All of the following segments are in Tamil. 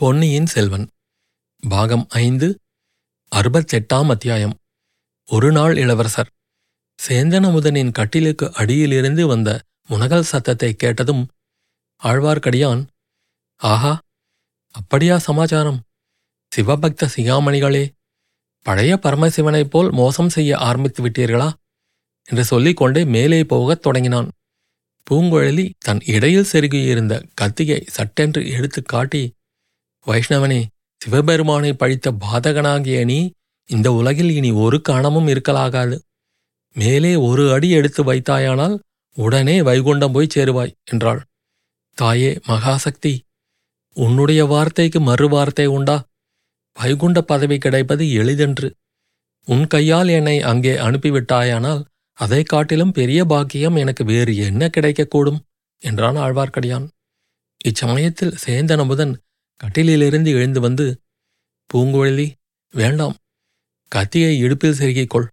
பொன்னியின் செல்வன். பாகம் ஐந்து அறுபத்தெட்டாம் அத்தியாயம். ஒரு நாள் இளவரசர் சேந்தனமுதனின் கட்டிலுக்கு அடியிலிருந்து வந்த முனகல் சத்தத்தை கேட்டதும் ஆழ்வார்க்கடியான் ஆஹா அப்படியா சமாச்சாரம்? சிவபக்த சிகாமணிகளே பழைய பரமசிவனைப் போல் மோசம் செய்ய ஆரம்பித்து விட்டீர்களா? என்று சொல்லிக் கொண்டே மேலே போகத் தொடங்கினான். பூங்குழலி தன் இடையில் செருகியிருந்த கத்தியை சட்டென்று எடுத்துக் காட்டி வைஷ்ணவனே சிவபெருமானை பழித்த பாதகனாகிய நீ இந்த உலகில் இனி ஒரு கணமும் இருக்கலாகாது. மேலே ஒரு அடி எடுத்து வைத்தாயானால் உடனே வைகுண்டம் போய் சேருவாய் என்றாள். தாயே மகாசக்தி உன்னுடைய வார்த்தைக்கு மறு வார்த்தை உண்டா? வைகுண்ட பதவி கிடைப்பது எளிதென்று. உன் கையால் என்னை அங்கே அனுப்பிவிட்டாயானால் அதைக் காட்டிலும் பெரிய பாக்கியம் எனக்கு வேறு என்ன கிடைக்கக்கூடும்? என்றான் ஆழ்வார்க்கடியான். இச்சமயத்தில் சேந்தனமுதன் கட்டிலிலிருந்து எழுந்து வந்து பூங்குழலி வேண்டாம். கத்தியை இடுப்பில் செருகிக் கொள்.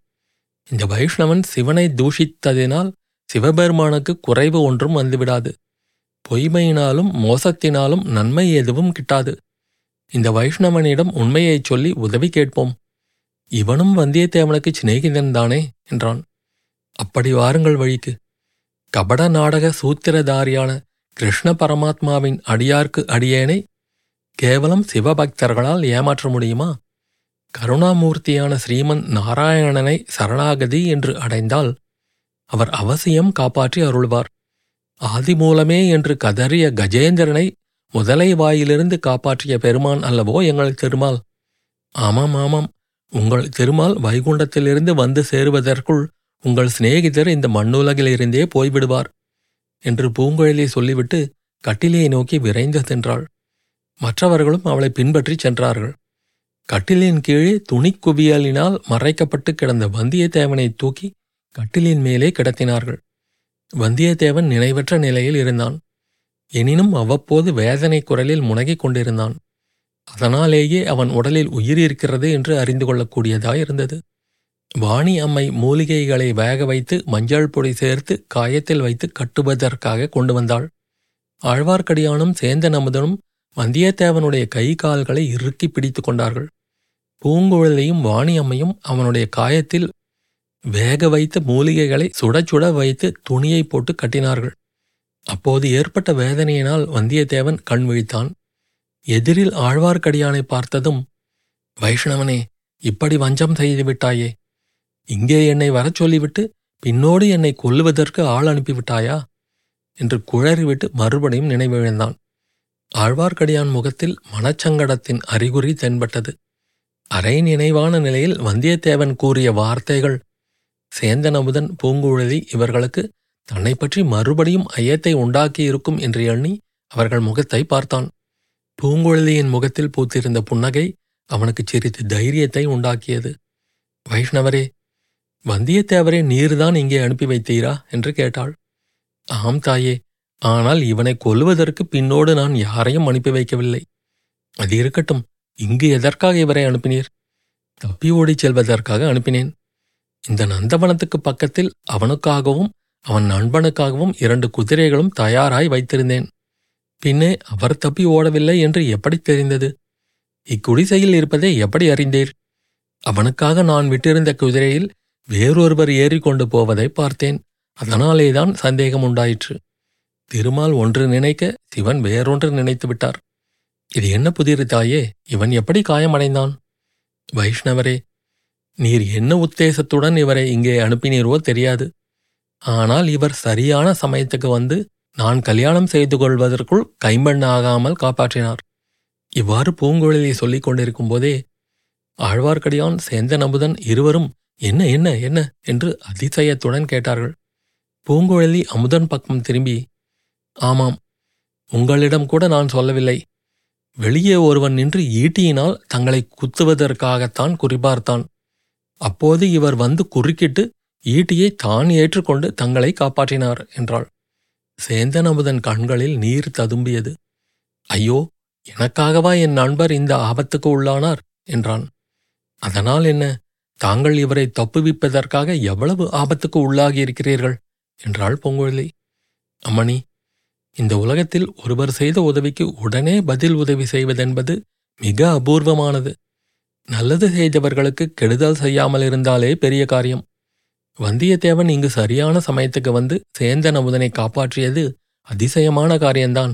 இந்த வைஷ்ணவன் சிவனை தூஷித்ததினால் சிவபெருமானுக்கு குறைவு ஒன்றும் வந்துவிடாது. பொய்மையினாலும் மோசத்தினாலும் நன்மை எதுவும் கிட்டாது. இந்த வைஷ்ணவனிடம் உண்மையைச் சொல்லி உதவி கேட்போம். இவனும் வந்தியத்தேவனுக்கு சிநேகிதன் தானே என்றான். அப்படி வாருங்கள் வழிக்கு. கபட நாடக சூத்திரதாரியான கிருஷ்ண பரமாத்மாவின் அடியார்க்கு அடியேனை கேவலம் சிவபக்தர்களால் ஏமாற்ற முடியுமா? கருணாமூர்த்தியான ஸ்ரீமன் நாராயணனை சரணாகதி என்று அடைந்தால் அவர் அவசியம் காப்பாற்றி அருள்வார். ஆதிமூலமே என்று கதறிய கஜேந்திரனை முதலை வாயிலிருந்து காப்பாற்றிய பெருமான் அல்லவோ எங்கள் திருமால். ஆமாம் ஆமாம். உங்கள் திருமால் வைகுண்டத்திலிருந்து வந்து சேருவதற்குள் உங்கள் சிநேகிதர் இந்த மண்ணுலகிலிருந்தே போய்விடுவார் என்று பூங்குழலி சொல்லிவிட்டு கட்டிலையை நோக்கி விரைந்து சென்றாள். மற்றவர்களும் அவளை பின்பற்றிச் சென்றார்கள். கட்டிலின் கீழே துணிக்குவியலினால் மறைக்கப்பட்டு கிடந்த வந்தியத்தேவனை தூக்கி கட்டிலின் மேலே கிடத்தினார்கள். வந்தியத்தேவன் நினைவற்ற நிலையில் இருந்தான். எனினும் அவ்வப்போது வேதனை குரலில் முனகிக் கொண்டிருந்தான். அதனாலேயே அவன் உடலில் உயிர் இருக்கிறது என்று அறிந்து கொள்ளக்கூடியதாயிருந்தது வாணி அம்மை மூலிகைகளை வேக வைத்து மஞ்சள் பொடி சேர்த்து காயத்தில் வைத்து கட்டுவதற்காக கொண்டு வந்தாள். ஆழ்வார்க்கடியானும் சேந்தன் அமுதனும் வந்தியத்தேவனுடைய கை கால்களை இறுக்கி பிடித்து கொண்டார்கள். பூங்குழலியும் வாணி அம்மையும் அவனுடைய காயத்தில் வேக வைத்த மூலிகைகளை சுட சுட வைத்து துணியை போட்டு கட்டினார்கள். அப்போது ஏற்பட்ட வேதனையினால் வந்தியத்தேவன் கண் விழித்தான். எதிரில் ஆழ்வார்க்கடியானை பார்த்ததும் வைஷ்ணவனே இப்படி வஞ்சம் செய்து விட்டாயே இங்கே என்னை வரச் சொல்லிவிட்டு பின்னோடு என்னை கொல்லுவதற்கு ஆள் அனுப்பிவிட்டாயா? என்று குழறிவிட்டு மறுபடியும் நினைவிழந்தான். ஆழ்வார்க்கடியான் முகத்தில் மனச்சங்கடத்தின் அறிகுறி தென்பட்டது. அரை நினைவான நிலையில் வந்தியத்தேவன் கூறிய வார்த்தைகள் சேந்தனமுதன் பூங்குழலி இவர்களுக்கு தன்னை பற்றி மறுபடியும் ஐயத்தை உண்டாக்கியிருக்கும் என்று எண்ணி அவர்கள் முகத்தை பார்த்தான். பூங்குழலியின் முகத்தில் பூத்திருந்த புன்னகை அவனுக்கு சிரித்து தைரியத்தை உண்டாக்கியது. வைஷ்ணவரே வந்தியத்தேவரே நீர்தான் இங்கே அனுப்பி வைத்தீரா? என்று கேட்டாள். ஆம் தாயே ஆனால் இவனை கொல்வதற்கு பின்னோடு நான் யாரையும் அனுப்பி வைக்கவில்லை. அது இருக்கட்டும் இங்கு எதற்காக இவரை அனுப்பினீர்? தப்பி ஓடிச் செல்வதற்காக அனுப்பினேன். இந்த நந்தவனத்துக்கு பக்கத்தில் அவனுக்காகவும் அவன் நண்பனுக்காகவும் இரண்டு குதிரைகளும் தயாராய் வைத்திருந்தேன். பின்னே அவர் தப்பி ஓடவில்லை என்று எப்படி தெரிந்தது? இக்குடிசையில் இருப்பதை எப்படி அறிந்தீர்? அவனுக்காக நான் விட்டிருந்த குதிரையில் வேறொருவர் ஏறிக்கொண்டு போவதை பார்த்தேன். அதனாலேதான் சந்தேகம் உண்டாயிற்று. திருமால் ஒன்று நினைக்க சிவன் வேறொன்று நினைத்து விட்டார். இது என்ன புதிர் தாயே இவன் எப்படி காயமடைந்தான்? வைஷ்ணவரே நீர் என்ன உத்தேசத்துடன் இவரை இங்கே அனுப்பினீரோ தெரியாது. ஆனால் இவர் சரியான சமயத்துக்கு வந்து நான் கல்யாணம் செய்து கொள்வதற்குள் கைம்பெண் ஆகாமல் காப்பாற்றினார். இவ்வாறு பூங்குழலி சொல்லிக் கொண்டிருக்கும் போதே ஆழ்வார்க்கடியான் சேந்தன் அமுதன் இருவரும் என்ன என்ன என்ன? என்று அதிசயத்துடன் கேட்டார்கள். பூங்குழலி அமுதன் பக்கம் திரும்பி ஆமாம். உங்களிடம் கூட நான் சொல்லவில்லை. வெளியே ஒருவன் நின்று ஈட்டியினால் தங்களை குத்துவதற்காகத்தான் குறிபார்த்தான். அப்போது இவர் வந்து குறுக்கிட்டு ஈட்டியை தான் ஏற்றுக்கொண்டு தங்களை காப்பாற்றினார் என்றாள். சேந்தன் அமுதன் கண்களில் நீர் ததும்பியது. ஐயோ எனக்காகவா என் நண்பர் இந்த ஆபத்துக்கு உள்ளானார்? என்றான். அதனால் என்ன? தாங்கள் இவரை தப்புவிப்பதற்காக எவ்வளவு ஆபத்துக்கு உள்ளாகியிருக்கிறீர்கள்? என்றாள் பொங்குழலி. அம்மணி இந்த உலகத்தில் ஒருவர் செய்த உதவிக்கு உடனே பதில் உதவி செய்வதென்பது மிக அபூர்வமானது. நல்லது செய்தவர்களுக்கு கெடுதல் செய்யாமல் இருந்தாலே பெரிய காரியம். வந்தியத்தேவன் இங்கு சரியான சமயத்துக்கு வந்து சேந்தன் அமுதனை காப்பாற்றியது அதிசயமான காரியம்தான்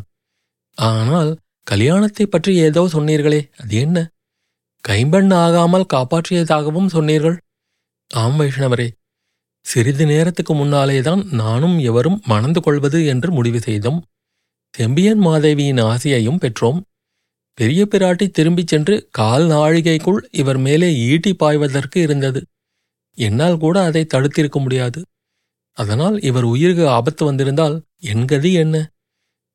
ஆனால் கல்யாணத்தை பற்றி ஏதோ சொன்னீர்களே அது என்ன? கைம்பெண் ஆகாமல் காப்பாற்றியதாகவும் சொன்னீர்கள். ஆம் வைஷ்ணவரே சிறிது நேரத்துக்கு முன்னாலேதான் நானும் எவரும் மணந்து கொள்வது என்று முடிவு செய்தோம். செம்பியன் மாதேவியின் ஆசையையும் பெற்றோம். பெரிய பிராட்டி திரும்பிச் சென்று கால் நாழிகைக்குள் இவர் மேலே ஈட்டி பாய்வதற்கு இருந்தது. என்னால் கூட அதை தடுத்திருக்க முடியாது. அதனால் இவர் உயிருக்கு ஆபத்து வந்திருந்தால் என் கதி என்ன?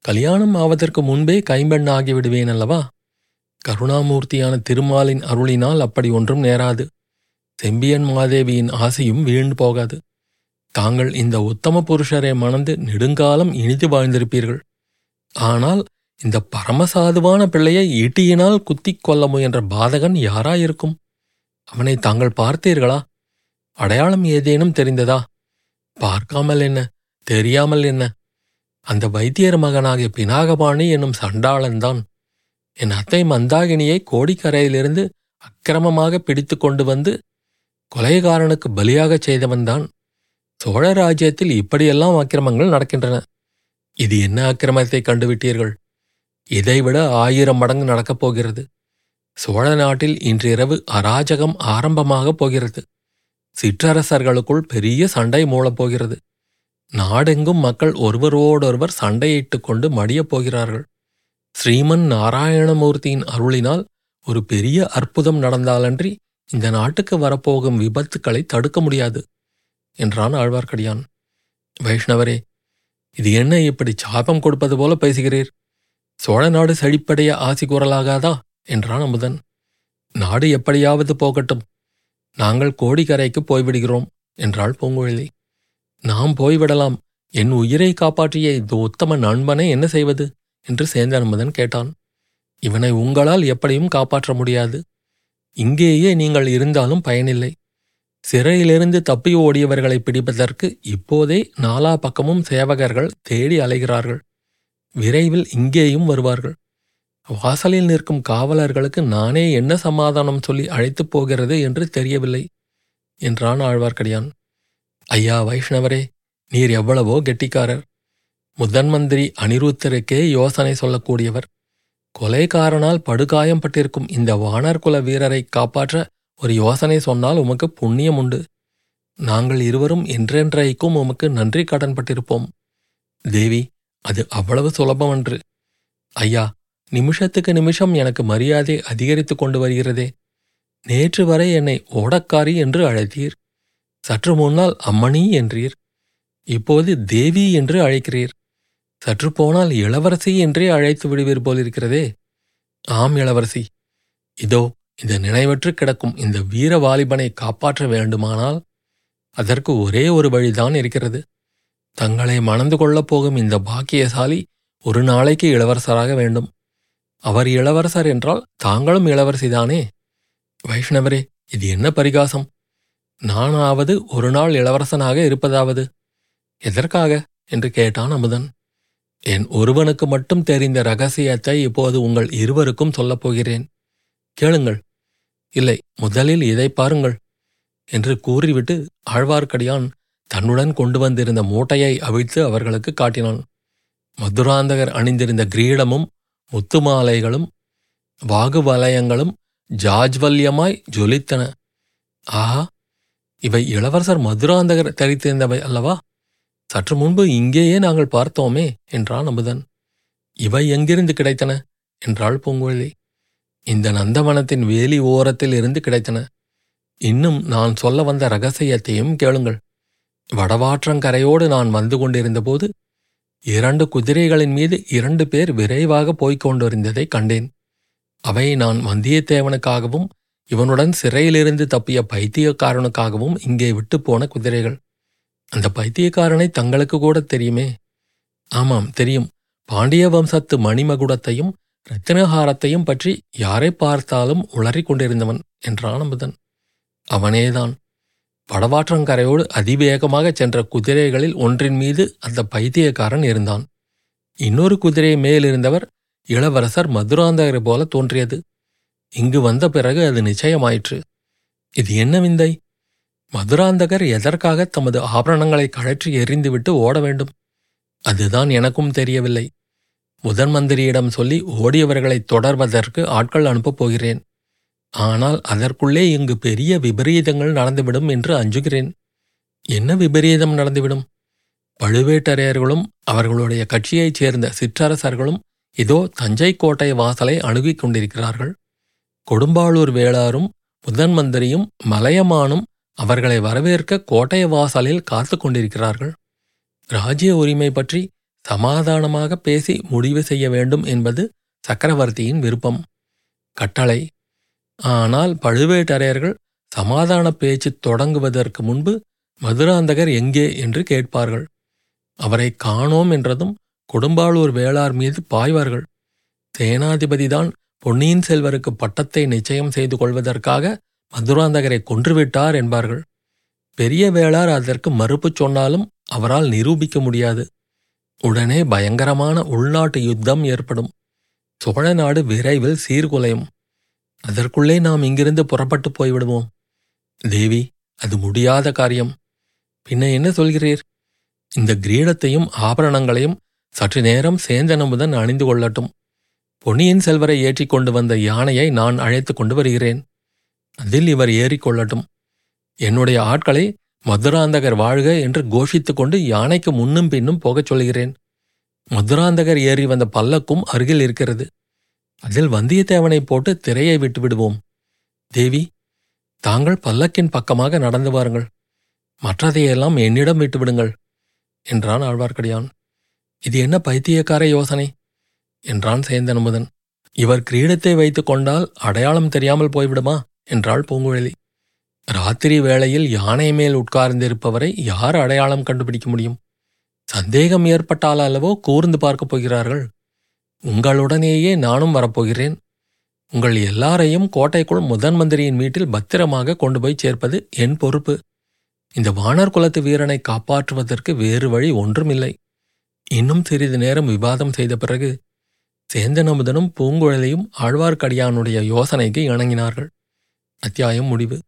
கல்யாணம் ஆவதற்கு முன்பே கைம்பெண் ஆகிவிடுவேன் அல்லவா? கருணாமூர்த்தியான திருமாலின் அருளினால் அப்படி ஒன்றும் நேராது. செம்பியன் மாதேவியின் ஆசையும் வீண் போகாது. தாங்கள் இந்த உத்தம புருஷரை மணந்து நெடுங்காலம் இனிது வாழ்ந்திருப்பீர்கள். ஆனால் இந்த பரமசாதுவான பிள்ளையை ஈட்டியினால் குத்திக் கொள்ள முயன்ற பாதகன் யாராயிருக்கும்? அவனை தாங்கள் பார்த்தீர்களா? அடையாளம் ஏதேனும் தெரிந்ததா? பார்க்காமல் என்ன? தெரியாமல் என்ன? அந்த வைத்தியர் மகனாகிய பினாகபாணி என்னும் சண்டாளன்தான். என் அத்தை மந்தாகினியை கோடிக்கரையிலிருந்து அக்கிரமமாக பிடித்து கொண்டு வந்து கொலைகாரனுக்கு பலியாகச் செய்தவன்தான் சோழ ராஜ்யத்தில் இப்படியெல்லாம் அக்கிரமங்கள் நடக்கின்றன. இது என்ன அக்கிரமத்தை கண்டுவிட்டீர்கள்? இதைவிட ஆயிரம் மடங்கு நடக்கப் போகிறது. சோழ நாட்டில் இன்றிரவு அராஜகம் ஆரம்பமாகப் போகிறது. சிற்றரசர்களுக்குள் பெரிய சண்டை மூளப் போகிறது. நாடெங்கும் மக்கள் ஒருவரோடொருவர் சண்டையிட்டுக் கொண்டு மடியப் போகிறார்கள். ஸ்ரீமன் நாராயணமூர்த்தியின் அருளினால் ஒரு பெரிய அற்புதம் நடந்தாலன்றி இந்த நாட்டுக்கு வரப்போகும் விபத்துக்களை தடுக்க முடியாது என்றான் ஆழ்வார்க்கடியான். வைஷ்ணவரே இது என்ன இப்படி சாபம் கொடுப்பது போல பேசுகிறீர்? சோழ நாடு செழிப்படைய ஆசி கூறலாகாதா? என்றான் அமுதன். நாடு எப்படியாவது போகட்டும். நாங்கள் கோடிக்கரைக்கு போய்விடுகிறோம் என்றாள் பூங்குழலி. நாம் போய்விடலாம். என் உயிரை காப்பாற்றிய இந்த உத்தம நண்பனை என்ன செய்வது? என்று சேந்தன் அமுதன் கேட்டான். இவனை உங்களால் எப்படியும் காப்பாற்ற முடியாது. இங்கேயே நீங்கள் இருந்தாலும் பயனில்லை. சிறையிலிருந்து தப்பி ஓடியவர்களை பிடிப்பதற்கு இப்போதே நாலா பக்கமும் சேவகர்கள் தேடி அலைகிறார்கள். விரைவில் இங்கேயும் வருவார்கள். வாசலில் நிற்கும் காவலர்களுக்கு நானே என்ன சமாதானம் சொல்லி அழைத்துப் போகிறது என்று தெரியவில்லை என்றான் ஆழ்வார்க்கடியான். ஐயா வைஷ்ணவரே நீர் எவ்வளவோ கெட்டிக்காரர். முதன் மந்திரி அனிருத்தருக்கே யோசனை சொல்லக்கூடியவர். கொலைகாரனால் படுகாயம் பட்டிருக்கும் இந்த வானர்குல வீரரை காப்பாற்ற ஒரு யோசனை சொன்னால் உமக்கு புண்ணியம் உண்டு. நாங்கள் இருவரும் என்றென்றைக்கும் உமக்கு நன்றி கடன்பட்டிருப்போம். தேவி அது அவ்வளவு சுலபமன்று. ஐயா நிமிஷத்துக்கு நிமிஷம் எனக்கு மரியாதை அதிகரித்துக் கொண்டு வருகிறதே. நேற்று வரை என்னை ஓடக்காரி என்று அழைத்தீர். சற்று முன்னால் அம்மணி என்றீர். இப்போது தேவி என்று அழைக்கிறீர். சற்று போனால் இளவரசி என்றே அழைத்து விடுவீர் போலிருக்கிறதே. ஆம் இளவரசி. இதோ இந்த நினைவற்று கிடக்கும் இந்த வீர வாலிபனை காப்பாற்ற வேண்டுமானால் அதற்கு ஒரே ஒரு வழிதான் இருக்கிறது. தங்களை மணந்து கொள்ளப் போகும் இந்த பாக்கியசாலி ஒரு நாளைக்கு இளவரசராக வேண்டும். அவர் இளவரசர் என்றால் தாங்களும் இளவரசிதானே. வைஷ்ணவரே இது என்ன பரிகாசம்? நானாவது ஒரு நாள் இளவரசனாக இருப்பதாவது. எதற்காக? என்று கேட்டான் அமுதன். என் ஒருவனுக்கு மட்டும் தெரிந்த ரகசியத்தை இப்போது உங்கள் இருவருக்கும் சொல்லப் போகிறேன். கேளுங்கள். இல்லை முதலில் இதை பாருங்கள் என்று கூறிவிட்டு ஆழ்வார்க்கடியான் தன்னுடன் கொண்டு வந்திருந்த மூட்டையை அவிழ்த்து அவர்களுக்கு காட்டினான். மதுராந்தகர் அணிந்திருந்த கிரீடமும் முத்துமாலைகளும் வாகு வலயங்களும் ஜாஜ்வல்யமாய் ஜொலித்தன. ஆஹா இவை இளவரசர் மதுராந்தகர் தரித்திருந்தவை அல்லவா? சற்று முன்பு இங்கேயே நாங்கள் பார்த்தோமே என்றான் அமுதன். இவை எங்கிருந்து கிடைத்தன? என்றாள் பூங்குழலி. இந்த நந்தவனத்தின் வேலி ஓரத்தில் இருந்து கிடைத்தன. இன்னும் நான் சொல்ல வந்த ரகசியத்தையும் கேளுங்கள். வடவாற்றங்கரையோடு நான் வந்து கொண்டிருந்தபோது இரண்டு குதிரைகளின் மீது இரண்டு பேர் விரைவாக போய்க் கொண்டிருந்ததைக் கண்டேன். அவை நான் வந்தியத்தேவனுக்காகவும் இவனுடன் சிறையிலிருந்து தப்பிய பைத்தியக்காரனுக்காகவும் இங்கே விட்டு போன குதிரைகள். அந்த பைத்தியக்காரனை தங்களுக்கு கூட தெரியுமே? ஆமாம் தெரியும். பாண்டிய வம்சத்து மணிமகுடத்தையும் ரத்தினஹாரத்தையும் பற்றி யாரை பார்த்தாலும் உளறிக் கொண்டிருந்தவன் என்றான் அமுதன். அவனேதான். வடவாற்றங்கரையோடு அதிவேகமாகச் சென்ற குதிரைகளில் ஒன்றின் மீது அந்த பைத்தியக்காரன் இருந்தான். இன்னொரு குதிரை மேலிருந்தவர் இளவரசர் மதுராந்தகரை போல தோன்றியது. இங்கு வந்த பிறகு அது நிச்சயமாயிற்று. இது என்ன விந்தை? மதுராந்தகர் எதற்காக தமது ஆபரணங்களை கழற்றி எறிந்துவிட்டு ஓட வேண்டும்? அதுதான் எனக்கும் தெரியவில்லை. முதன் மந்திரியிடம் சொல்லி ஓடியவர்களை தொடர்வதற்கு ஆட்கள் அனுப்பப் போகிறேன். ஆனால் அதற்குள்ளே இங்கு பெரிய விபரீதங்கள் நடந்துவிடும் என்று அஞ்சுகிறேன். என்ன விபரீதம் நடந்துவிடும்? பழுவேட்டரையர்களும் அவர்களுடைய கட்சியைச் சேர்ந்த சிற்றரசர்களும் இதோ தஞ்சை கோட்டை வாசலை அணுகிக் கொண்டிருக்கிறார்கள். கொடும்பாளூர் வேளாரும் முதன் மந்திரியும் மலையமானும் அவர்களை வரவேற்க கோட்டை வாசலில் காத்து கொண்டிருக்கிறார்கள். ராஜ்ய உரிமை பற்றி சமாதானமாக பேசி முடிவு செய்ய வேண்டும் என்பது சக்கரவர்த்தியின் விருப்பம். கட்டளை. ஆனால் பழுவேட்டரையர்கள் சமாதான பேச்சு தொடங்குவதற்கு முன்பு மதுராந்தகர் எங்கே என்று கேட்பார்கள். அவரை காணோம் என்றதும் கொடும்பாளூர் வேளார் மீது பாய்வார்கள். சேனாதிபதிதான் பொன்னியின் செல்வருக்கு பட்டத்தை நிச்சயம் செய்து கொள்வதற்காக மதுராந்தகரை கொன்றுவிட்டார் என்பார்கள். பெரிய வேளார் அதற்கு மறுப்பு சொன்னாலும் அவரால் நிரூபிக்க முடியாது. உடனே பயங்கரமான உள்நாட்டு யுத்தம் ஏற்படும். சோழ நாடு விரைவில் சீர்குலையும். அதற்குள்ளே நாம் இங்கிருந்து புறப்பட்டு போய்விடுவோம். தேவி அது முடியாத காரியம். பின்ன என்ன சொல்கிறீர்? இந்த கிரீடத்தையும் ஆபரணங்களையும் சற்று நேரம் சேந்தனமுதன் அணிந்து கொள்ளட்டும். பொன்னியின் செல்வரை ஏற்றிக் கொண்டு வந்த யானையை நான் அழைத்துக் கொண்டு வருகிறேன். அதில் இவர் ஏறிக்கொள்ளட்டும் என்னுடைய ஆட்களை மதுராந்தகர் வாழ்க என்று கோஷித்துக்கொண்டு யானைக்கு முன்னும் பின்னும் போகச் சொல்கிறேன். மதுராந்தகர் ஏறி வந்த பல்லக்கும் அருகில் இருக்கிறது. அதில் வந்தியத்தேவனை போட்டு திரையை விட்டு விடுவோம். தேவி தாங்கள் பல்லக்கின் பக்கமாக நடந்து வாருங்கள். மற்றதையெல்லாம் என்னிடம் விட்டுவிடுங்கள் என்றான் ஆழ்வார்க்கடியான். இது என்ன பைத்தியக்கார யோசனை என்றான் சேந்தனமுதன் இவர் கிரீடத்தை வைத்துக் கொண்டால் அடையாளம் தெரியாமல் போய்விடுமா? என்றாள் பூங்குழலி. ராத்திரி வேளையில் யானை மேல் உட்கார்ந்திருப்பவரை யார் அடையாளம் கண்டுபிடிக்க முடியும்? சந்தேகம் ஏற்பட்டால் அல்லவோ கூர்ந்து பார்க்கப் போகிறார்கள். உங்களுடனேயே நானும் வரப்போகிறேன். உங்கள் எல்லாரையும் கோட்டைக்குள் முதன் மந்திரியின் வீட்டில் பத்திரமாக கொண்டு போய் சேர்ப்பது என் பொறுப்பு. இந்த வானர் குலத்து வீரனை காப்பாற்றுவதற்கு வேறு வழி ஒன்றுமில்லை. இன்னும் சிறிது நேரம் விவாதம் செய்த பிறகு சேந்தனமுதனும் பூங்குழலியும் ஆழ்வார்க்கடியானுடைய யோசனைக்கு இணங்கினார்கள். அத்தியாயம் முடிவு.